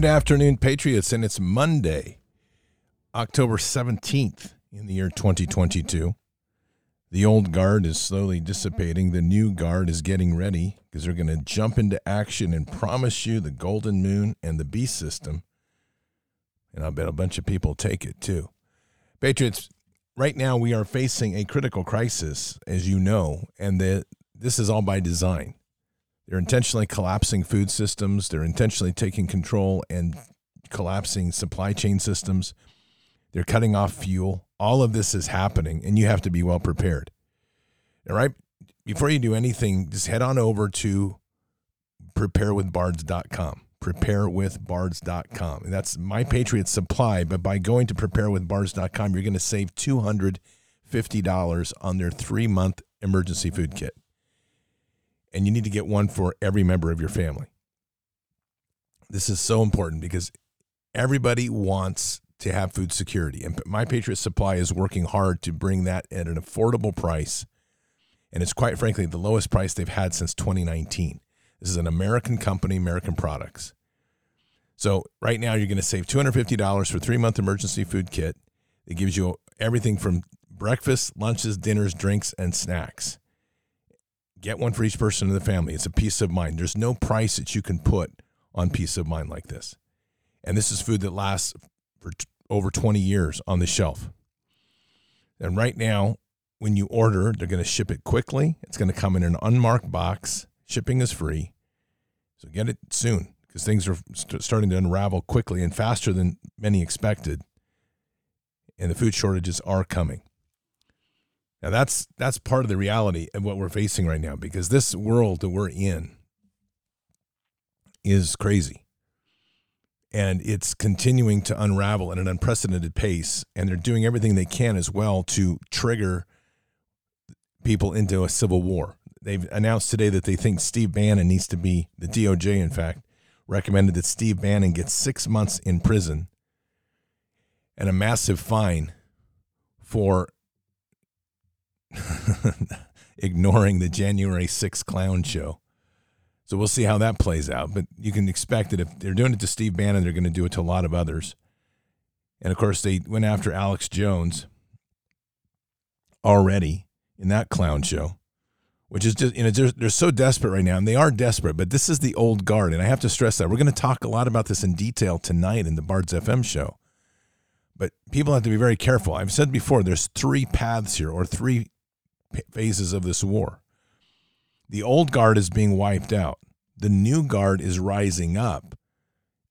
Good afternoon, Patriots, and it's Monday, October 17th in the year 2022. The old guard is slowly dissipating. The new guard is getting ready because they're going to jump into action and promise you the golden moon and the beast system. And I'll bet a bunch of people take it too. Patriots, right now we are facing a critical crisis, as you know, and the, this is all by design. They're intentionally collapsing food systems. They're intentionally taking control and collapsing supply chain systems. They're cutting off fuel. All of this is happening, and you have to be well prepared. All right. Before you do anything, just head on over to preparewithbards.com. Preparewithbards.com. And that's my Patriot Supply. But by going to preparewithbards.com, you're going to save $250 on their three month emergency food kit and you need to get one for every member of your family. This is so important because everybody wants to have food security. And My Patriot Supply is working hard to bring that at an affordable price. And it's quite frankly the lowest price they've had since 2019. This is an American company, American products. So right now you're going to save $250 for three month emergency food kit. It gives you everything from breakfast, lunches, dinners, drinks, and snacks. Get one for each person in the family. It's a peace of mind. There's no price that you can put on peace of mind like this. And this is food that lasts for t- over 20 years on the shelf. And right now, when you order, they're going to ship it quickly. It's going to come in an unmarked box. Shipping is free. So get it soon because things are st- starting to unravel quickly and faster than many expected. And the food shortages are coming. Now that's that's part of the reality of what we're facing right now because this world that we're in is crazy. And it's continuing to unravel at an unprecedented pace and they're doing everything they can as well to trigger people into a civil war. They've announced today that they think Steve Bannon needs to be the DOJ in fact recommended that Steve Bannon get 6 months in prison and a massive fine for ignoring the January 6th clown show. So we'll see how that plays out. But you can expect that if they're doing it to Steve Bannon, they're going to do it to a lot of others. And of course, they went after Alex Jones already in that clown show, which is just, you know, they're, they're so desperate right now. And they are desperate, but this is the old guard. And I have to stress that. We're going to talk a lot about this in detail tonight in the Bards FM show. But people have to be very careful. I've said before, there's three paths here or three phases of this war. The old guard is being wiped out. The new guard is rising up.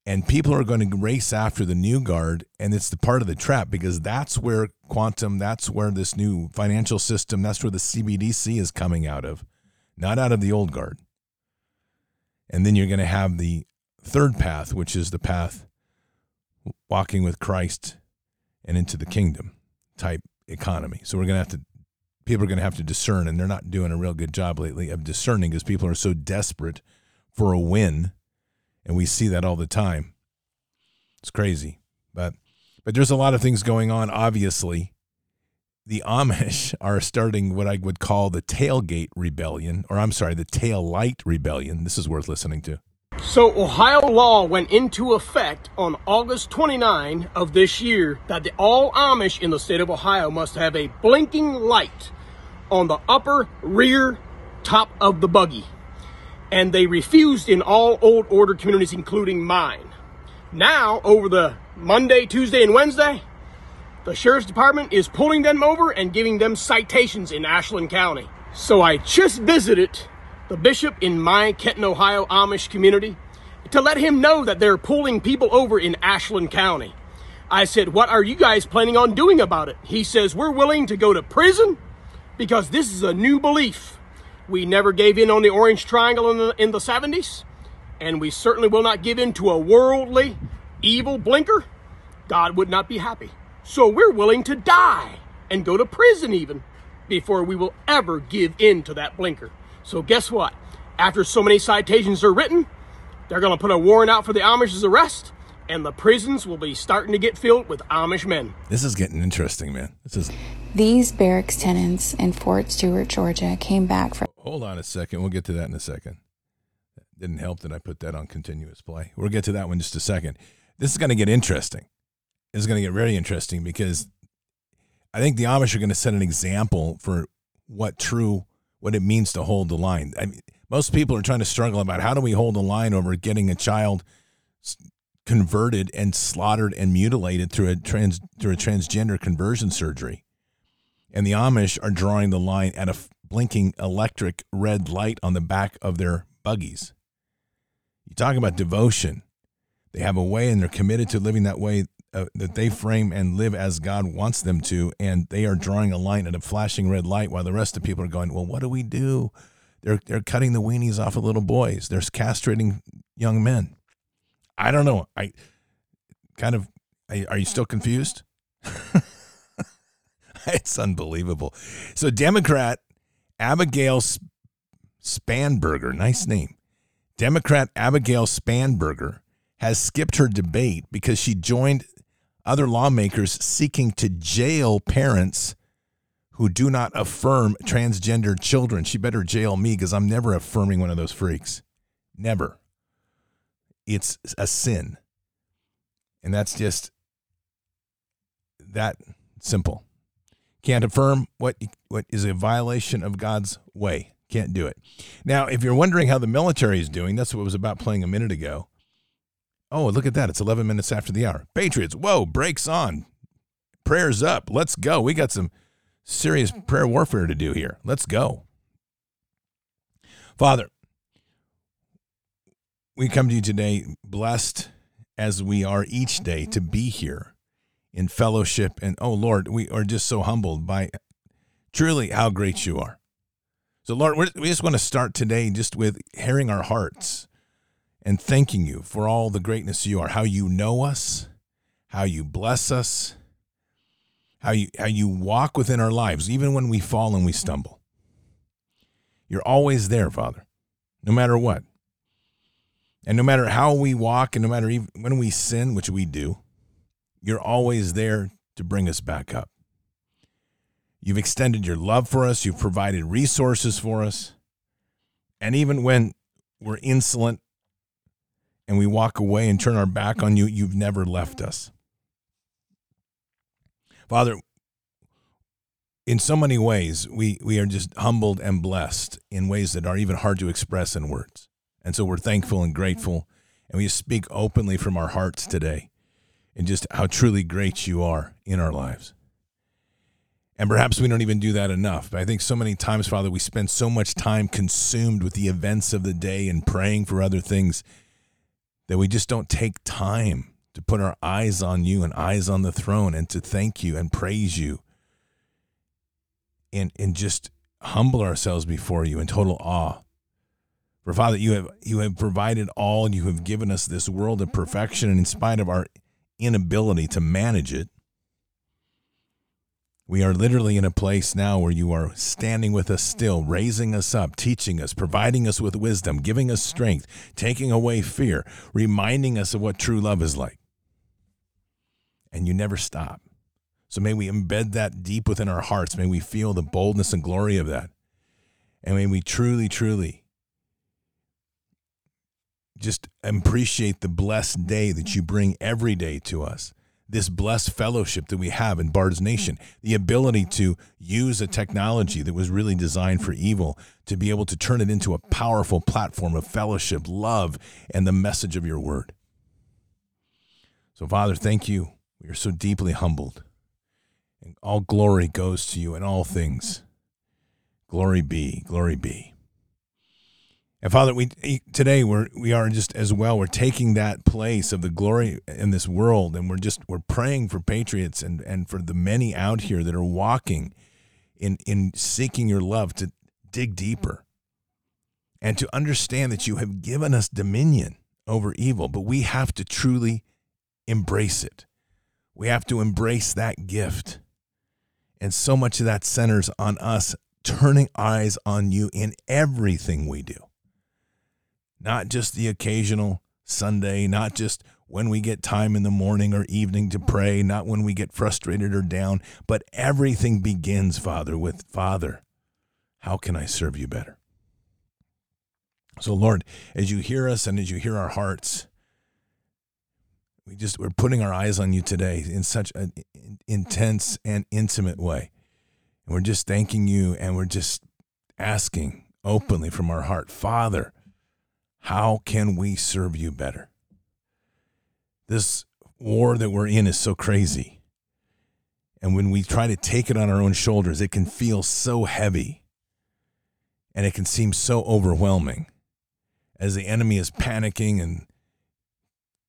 And people are going to race after the new guard. And it's the part of the trap because that's where quantum, that's where this new financial system, that's where the CBDC is coming out of, not out of the old guard. And then you're going to have the third path, which is the path walking with Christ and into the kingdom type economy. So we're going to have to people are going to have to discern, and they're not doing a real good job lately of discerning because people are so desperate for a win, and we see that all the time. It's crazy, but but there's a lot of things going on. Obviously, the Amish are starting what I would call the tailgate rebellion, or I'm sorry, the tail light rebellion. This is worth listening to. So Ohio law went into effect on August 29 of this year that the all Amish in the state of Ohio must have a blinking light on the upper rear top of the buggy. And they refused in all old order communities, including mine. Now, over the Monday, Tuesday, and Wednesday, the sheriff's department is pulling them over and giving them citations in Ashland County. So I just visited the bishop in my Kenton, Ohio Amish community to let him know that they're pulling people over in Ashland County. I said, What are you guys planning on doing about it? He says, We're willing to go to prison because this is a new belief. We never gave in on the Orange Triangle in the, in the 70s, and we certainly will not give in to a worldly, evil blinker. God would not be happy. So we're willing to die and go to prison even before we will ever give in to that blinker. So guess what? After so many citations are written, they're going to put a warrant out for the Amish's arrest, and the prisons will be starting to get filled with Amish men. This is getting interesting, man. This is. These barracks tenants in Fort Stewart, Georgia, came back from. Hold on a second. We'll get to that in a second. didn't help that I put that on continuous play. We'll get to that one in just a second. This is going to get interesting. This is going to get really interesting because I think the Amish are going to set an example for what true what it means to hold the line. I mean, most people are trying to struggle about how do we hold the line over getting a child converted and slaughtered and mutilated through a trans through a transgender conversion surgery. And the Amish are drawing the line at a blinking electric red light on the back of their buggies. You talk about devotion. They have a way and they're committed to living that way uh, that they frame and live as God wants them to. And they are drawing a line at a flashing red light while the rest of people are going, well, what do we do? They're, they're cutting the weenies off of little boys. They're castrating young men. I don't know. I kind of, are you still confused? it's unbelievable. So, Democrat Abigail Spanberger, nice name. Democrat Abigail Spanberger has skipped her debate because she joined other lawmakers seeking to jail parents who do not affirm transgender children. She better jail me because I'm never affirming one of those freaks. Never. It's a sin. And that's just that simple. Can't affirm what what is a violation of God's way. Can't do it. Now, if you're wondering how the military is doing, that's what was about playing a minute ago. Oh, look at that. It's 11 minutes after the hour. Patriots, whoa, brakes on. Prayers up. Let's go. We got some serious prayer warfare to do here. Let's go. Father, we come to you today blessed as we are each day to be here in fellowship. And oh, Lord, we are just so humbled by truly how great you are. So, Lord, we just want to start today just with hearing our hearts and thanking you for all the greatness you are, how you know us, how you bless us, how you, how you walk within our lives, even when we fall and we stumble. You're always there, Father, no matter what. And no matter how we walk and no matter even when we sin, which we do, you're always there to bring us back up. You've extended your love for us, you've provided resources for us. And even when we're insolent and we walk away and turn our back on you, you've never left us. Father, in so many ways, we, we are just humbled and blessed in ways that are even hard to express in words. And so we're thankful and grateful, and we speak openly from our hearts today and just how truly great you are in our lives. And perhaps we don't even do that enough. But I think so many times, Father, we spend so much time consumed with the events of the day and praying for other things that we just don't take time to put our eyes on you and eyes on the throne and to thank you and praise you and, and just humble ourselves before you in total awe. For Father, you have you have provided all and you have given us this world of perfection, and in spite of our inability to manage it. We are literally in a place now where you are standing with us still, raising us up, teaching us, providing us with wisdom, giving us strength, taking away fear, reminding us of what true love is like. And you never stop. So may we embed that deep within our hearts. May we feel the boldness and glory of that. And may we truly, truly just appreciate the blessed day that you bring every day to us. This blessed fellowship that we have in Bard's Nation, the ability to use a technology that was really designed for evil to be able to turn it into a powerful platform of fellowship, love, and the message of your word. So, Father, thank you. We are so deeply humbled. And all glory goes to you in all things. Glory be, glory be. And Father, we eh, today we're we are just as well. We're taking that place of the glory in this world, and we're just we're praying for patriots and and for the many out here that are walking in in seeking your love to dig deeper and to understand that you have given us dominion over evil, but we have to truly embrace it. We have to embrace that gift. And so much of that centers on us turning eyes on you in everything we do not just the occasional Sunday, not just when we get time in the morning or evening to pray, not when we get frustrated or down, but everything begins, Father, with Father, how can I serve you better? So, Lord, as you hear us and as you hear our hearts, we just we're putting our eyes on you today in such an intense and intimate way. And we're just thanking you and we're just asking openly from our heart, Father, how can we serve you better? This war that we're in is so crazy. And when we try to take it on our own shoulders, it can feel so heavy and it can seem so overwhelming as the enemy is panicking and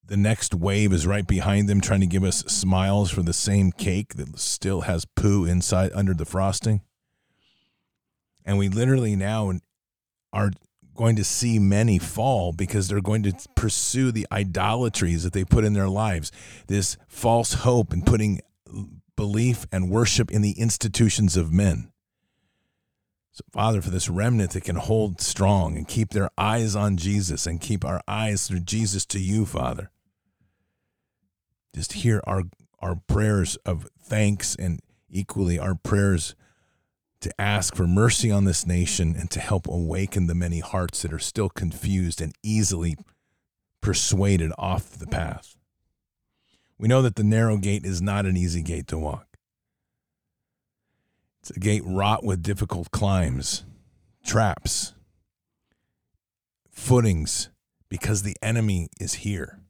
the next wave is right behind them trying to give us smiles for the same cake that still has poo inside under the frosting. And we literally now are going to see many fall because they're going to pursue the idolatries that they put in their lives. This false hope and putting belief and worship in the institutions of men. So, Father, for this remnant that can hold strong and keep their eyes on Jesus and keep our eyes through Jesus to you, Father. Just hear our, our prayers of thanks and equally our prayers to ask for mercy on this nation and to help awaken the many hearts that are still confused and easily persuaded off the path. We know that the narrow gate is not an easy gate to walk. It's a gate wrought with difficult climbs, traps, footings, because the enemy is here.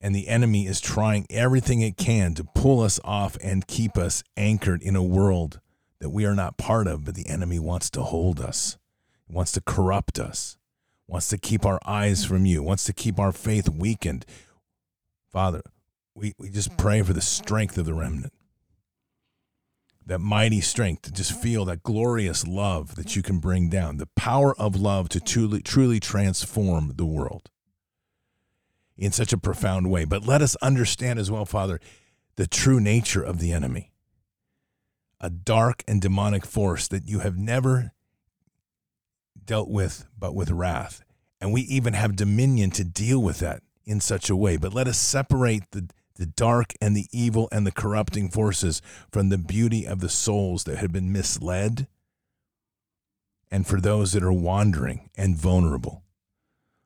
And the enemy is trying everything it can to pull us off and keep us anchored in a world that we are not part of, but the enemy wants to hold us, wants to corrupt us, wants to keep our eyes from you, wants to keep our faith weakened. Father, we, we just pray for the strength of the remnant that mighty strength to just feel that glorious love that you can bring down, the power of love to truly, truly transform the world in such a profound way. But let us understand as well, Father, the true nature of the enemy a dark and demonic force that you have never dealt with but with wrath. And we even have dominion to deal with that in such a way. But let us separate the the dark and the evil and the corrupting forces from the beauty of the souls that have been misled and for those that are wandering and vulnerable.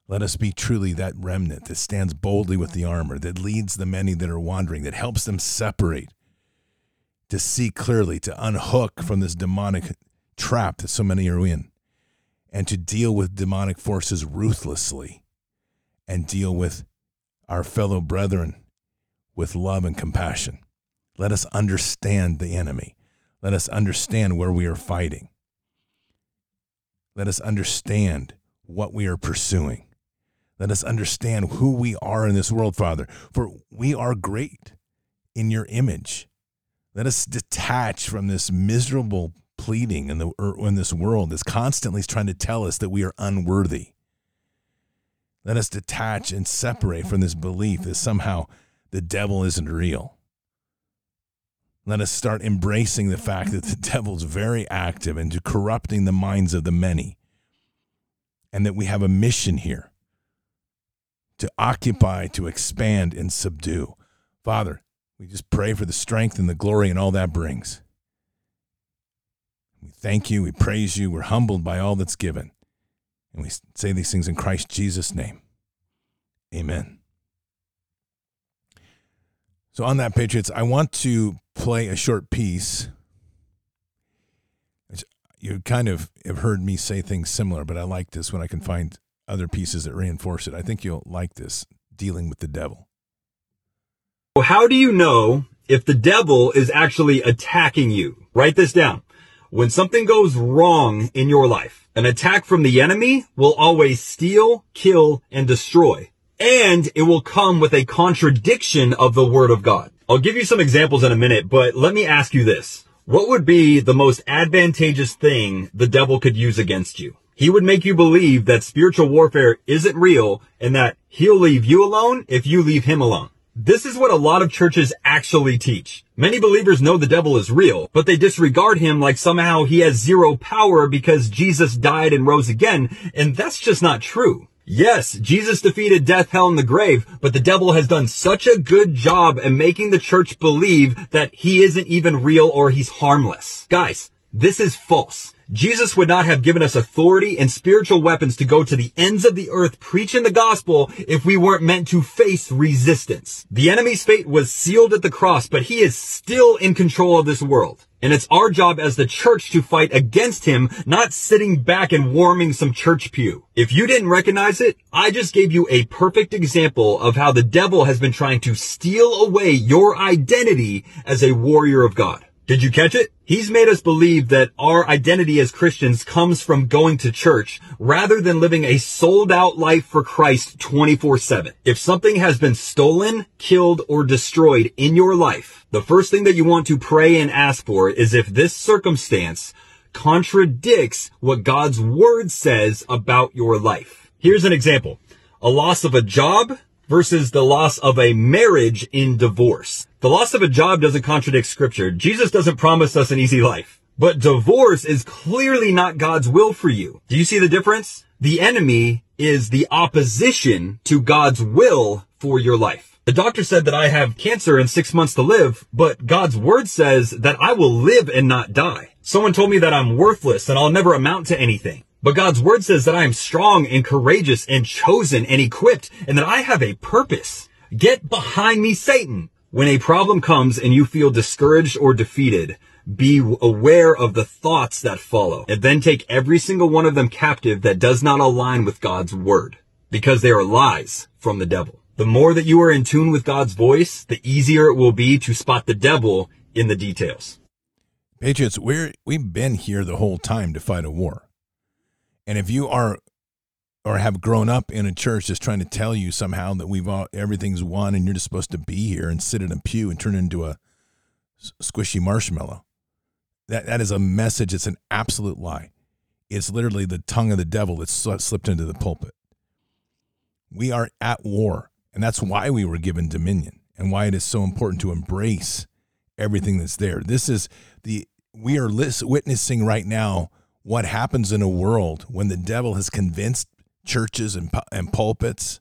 Let us be truly that remnant that stands boldly with the armor, that leads the many that are wandering, that helps them separate, to see clearly, to unhook from this demonic trap that so many are in, and to deal with demonic forces ruthlessly and deal with our fellow brethren with love and compassion. Let us understand the enemy. Let us understand where we are fighting. Let us understand what we are pursuing. Let us understand who we are in this world, Father, for we are great in your image. Let us detach from this miserable pleading in, the, er, in this world that's constantly trying to tell us that we are unworthy. Let us detach and separate from this belief that somehow the devil isn't real. Let us start embracing the fact that the devil's very active and corrupting the minds of the many, and that we have a mission here to occupy, to expand, and subdue. Father, we just pray for the strength and the glory and all that brings. We thank you, we praise you, we're humbled by all that's given. And we say these things in Christ Jesus' name. Amen. So on that Patriots, I want to play a short piece. You kind of have heard me say things similar, but I like this when I can find other pieces that reinforce it. I think you'll like this dealing with the devil. How do you know if the devil is actually attacking you? Write this down. When something goes wrong in your life, an attack from the enemy will always steal, kill, and destroy and it will come with a contradiction of the word of God. I'll give you some examples in a minute, but let me ask you this. What would be the most advantageous thing the devil could use against you? He would make you believe that spiritual warfare isn't real and that he'll leave you alone if you leave him alone. This is what a lot of churches actually teach. Many believers know the devil is real, but they disregard him like somehow he has zero power because Jesus died and rose again, and that's just not true. Yes, Jesus defeated death, hell, and the grave, but the devil has done such a good job at making the church believe that he isn't even real or he's harmless. Guys, This is false. Jesus would not have given us authority and spiritual weapons to go to the ends of the earth preaching the gospel if we weren't meant to face resistance. The enemy's fate was sealed at the cross, but he is still in control of this world. And it's our job as the church to fight against him, not sitting back and warming some church pew. If you didn't recognize it, I just gave you a perfect example of how the devil has been trying to steal away your identity as a warrior of God. Did you catch it? He's made us believe that our identity as Christians comes from going to church rather than living a sold out life for Christ 24-7. If something has been stolen, killed, or destroyed in your life, the first thing that you want to pray and ask for is if this circumstance contradicts what God's word says about your life. Here's an example. A loss of a job versus the loss of a marriage in divorce. The loss of a job doesn't contradict scripture. Jesus doesn't promise us an easy life. But divorce is clearly not God's will for you. Do you see the difference? The enemy is the opposition to God's will for your life. The doctor said that I have cancer and six months to live, but God's word says that I will live and not die. Someone told me that I'm worthless and I'll never amount to anything. But God's word says that I am strong and courageous and chosen and equipped and that I have a purpose. Get behind me, Satan. When a problem comes and you feel discouraged or defeated, be aware of the thoughts that follow and then take every single one of them captive that does not align with God's word because they are lies from the devil. The more that you are in tune with God's voice, the easier it will be to spot the devil in the details. Patriots, we're, we've been here the whole time to fight a war. And if you are or have grown up in a church just trying to tell you somehow that we've all everything's one and you're just supposed to be here and sit in a pew and turn into a squishy marshmallow. That that is a message. It's an absolute lie. It's literally the tongue of the devil that's slipped into the pulpit. We are at war, and that's why we were given dominion and why it is so important to embrace everything that's there. This is the we are witnessing right now what happens in a world when the devil has convinced churches and, and pulpits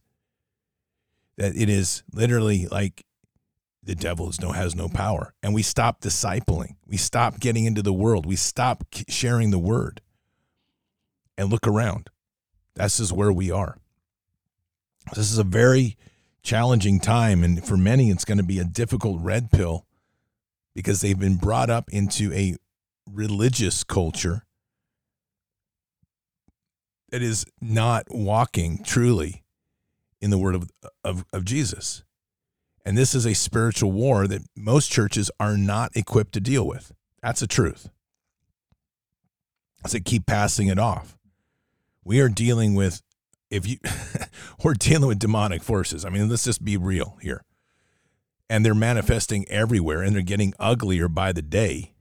that it is literally like the devil no has no power. And we stop discipling. We stop getting into the world. We stop sharing the word and look around. This is where we are. This is a very challenging time. And for many it's going to be a difficult red pill because they've been brought up into a religious culture that is not walking truly in the word of, of, of Jesus. And this is a spiritual war that most churches are not equipped to deal with. That's the truth. So keep passing it off. We are dealing with if you we're dealing with demonic forces. I mean, let's just be real here. And they're manifesting everywhere and they're getting uglier by the day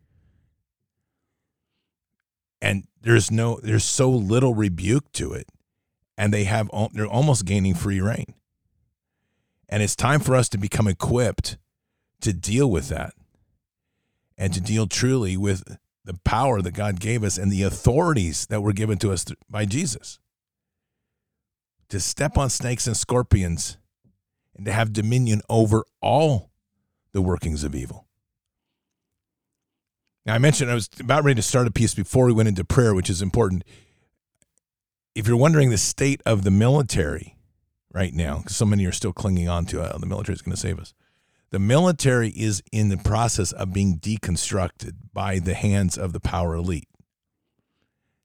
and there's no there's so little rebuke to it and they have they're almost gaining free rein. And it's time for us to become equipped to deal with that and to deal truly with the power that God gave us and the authorities that were given to us by Jesus. To step on snakes and scorpions and to have dominion over all the workings of evil now, I mentioned I was about ready to start a piece before we went into prayer, which is important. If you're wondering the state of the military right now, because so many are still clinging on to uh, the military is going to save us, the military is in the process of being deconstructed by the hands of the power elite.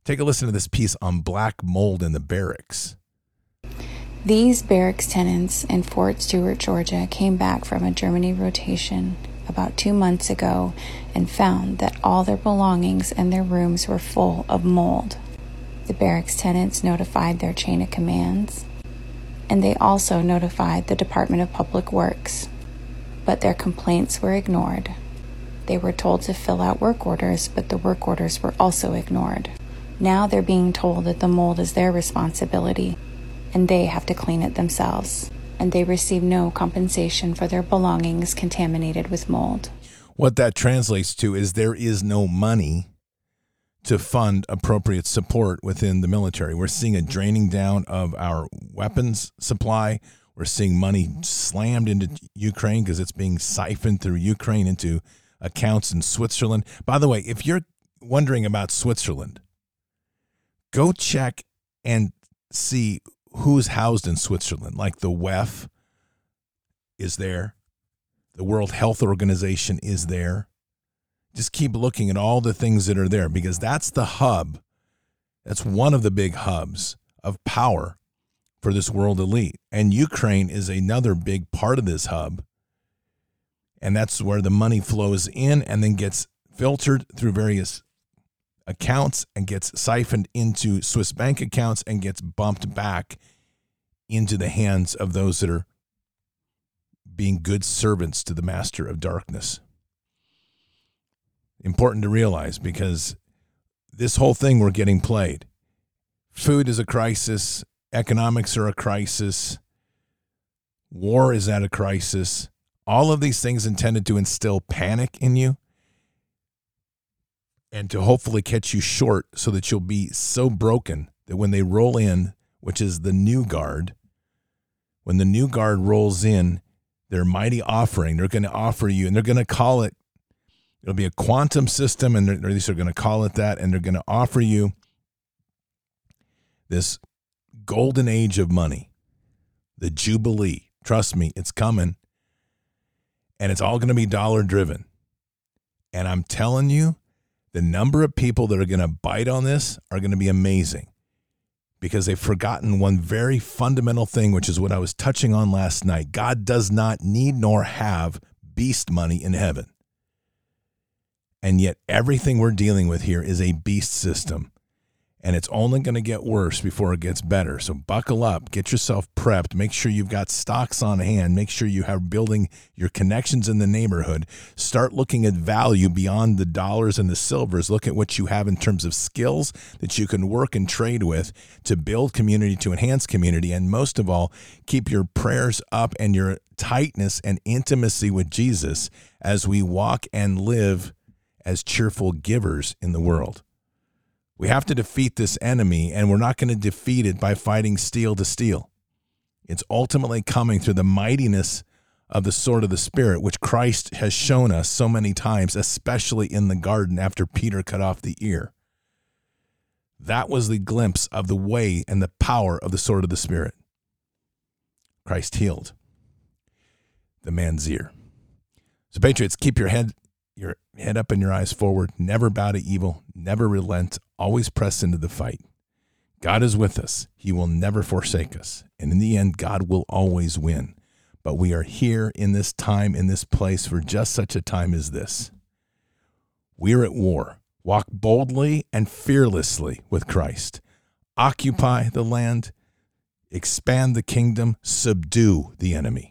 Take a listen to this piece on black mold in the barracks. These barracks tenants in Fort Stewart, Georgia, came back from a Germany rotation about two months ago and found that all their belongings and their rooms were full of mold. The barracks tenants notified their chain of commands, and they also notified the Department of Public Works, but their complaints were ignored. They were told to fill out work orders, but the work orders were also ignored. Now they're being told that the mold is their responsibility and they have to clean it themselves and they receive no compensation for their belongings contaminated with mold. What that translates to is there is no money to fund appropriate support within the military. We're seeing a draining down of our weapons supply. We're seeing money slammed into Ukraine because it's being siphoned through Ukraine into accounts in Switzerland. By the way, if you're wondering about Switzerland, go check and see who's housed in Switzerland. Like the WEF is there, the World Health Organization is there. Just keep looking at all the things that are there because that's the hub. That's one of the big hubs of power for this world elite. And Ukraine is another big part of this hub. And that's where the money flows in and then gets filtered through various accounts and gets siphoned into Swiss bank accounts and gets bumped back into the hands of those that are being good servants to the master of darkness. Important to realize because this whole thing we're getting played. Food is a crisis, economics are a crisis, war is at a crisis. All of these things intended to instill panic in you and to hopefully catch you short so that you'll be so broken that when they roll in, which is the new guard, when the new guard rolls in, their mighty offering, they're going to offer you, and they're going to call it, it'll be a quantum system, and at least they're going to call it that, and they're going to offer you this golden age of money, the Jubilee. Trust me, it's coming. And it's all going to be dollar driven. And I'm telling you, the number of people that are going to bite on this are going to be amazing because they've forgotten one very fundamental thing, which is what I was touching on last night. God does not need nor have beast money in heaven. And yet, everything we're dealing with here is a beast system and it's only going to get worse before it gets better. So buckle up, get yourself prepped, make sure you've got stocks on hand, make sure you have building your connections in the neighborhood. Start looking at value beyond the dollars and the silvers. Look at what you have in terms of skills that you can work and trade with to build community, to enhance community, and most of all, keep your prayers up and your tightness and intimacy with Jesus as we walk and live as cheerful givers in the world. We have to defeat this enemy, and we're not going to defeat it by fighting steel to steel. It's ultimately coming through the mightiness of the sword of the Spirit, which Christ has shown us so many times, especially in the garden after Peter cut off the ear. That was the glimpse of the way and the power of the sword of the Spirit. Christ healed the man's ear. So, Patriots, keep your head your head up and your eyes forward, never bow to evil, never relent, always press into the fight. God is with us. He will never forsake us. And in the end, God will always win. But we are here in this time, in this place, for just such a time as this. We are at war. Walk boldly and fearlessly with Christ. Occupy the land, expand the kingdom, subdue the enemy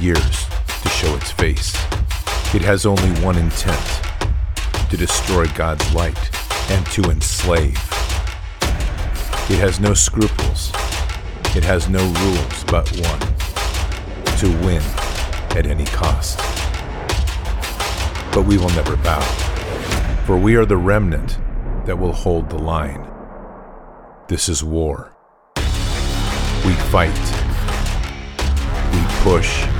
Years to show its face. It has only one intent to destroy God's light and to enslave. It has no scruples. It has no rules but one to win at any cost. But we will never bow, for we are the remnant that will hold the line. This is war. We fight. We push.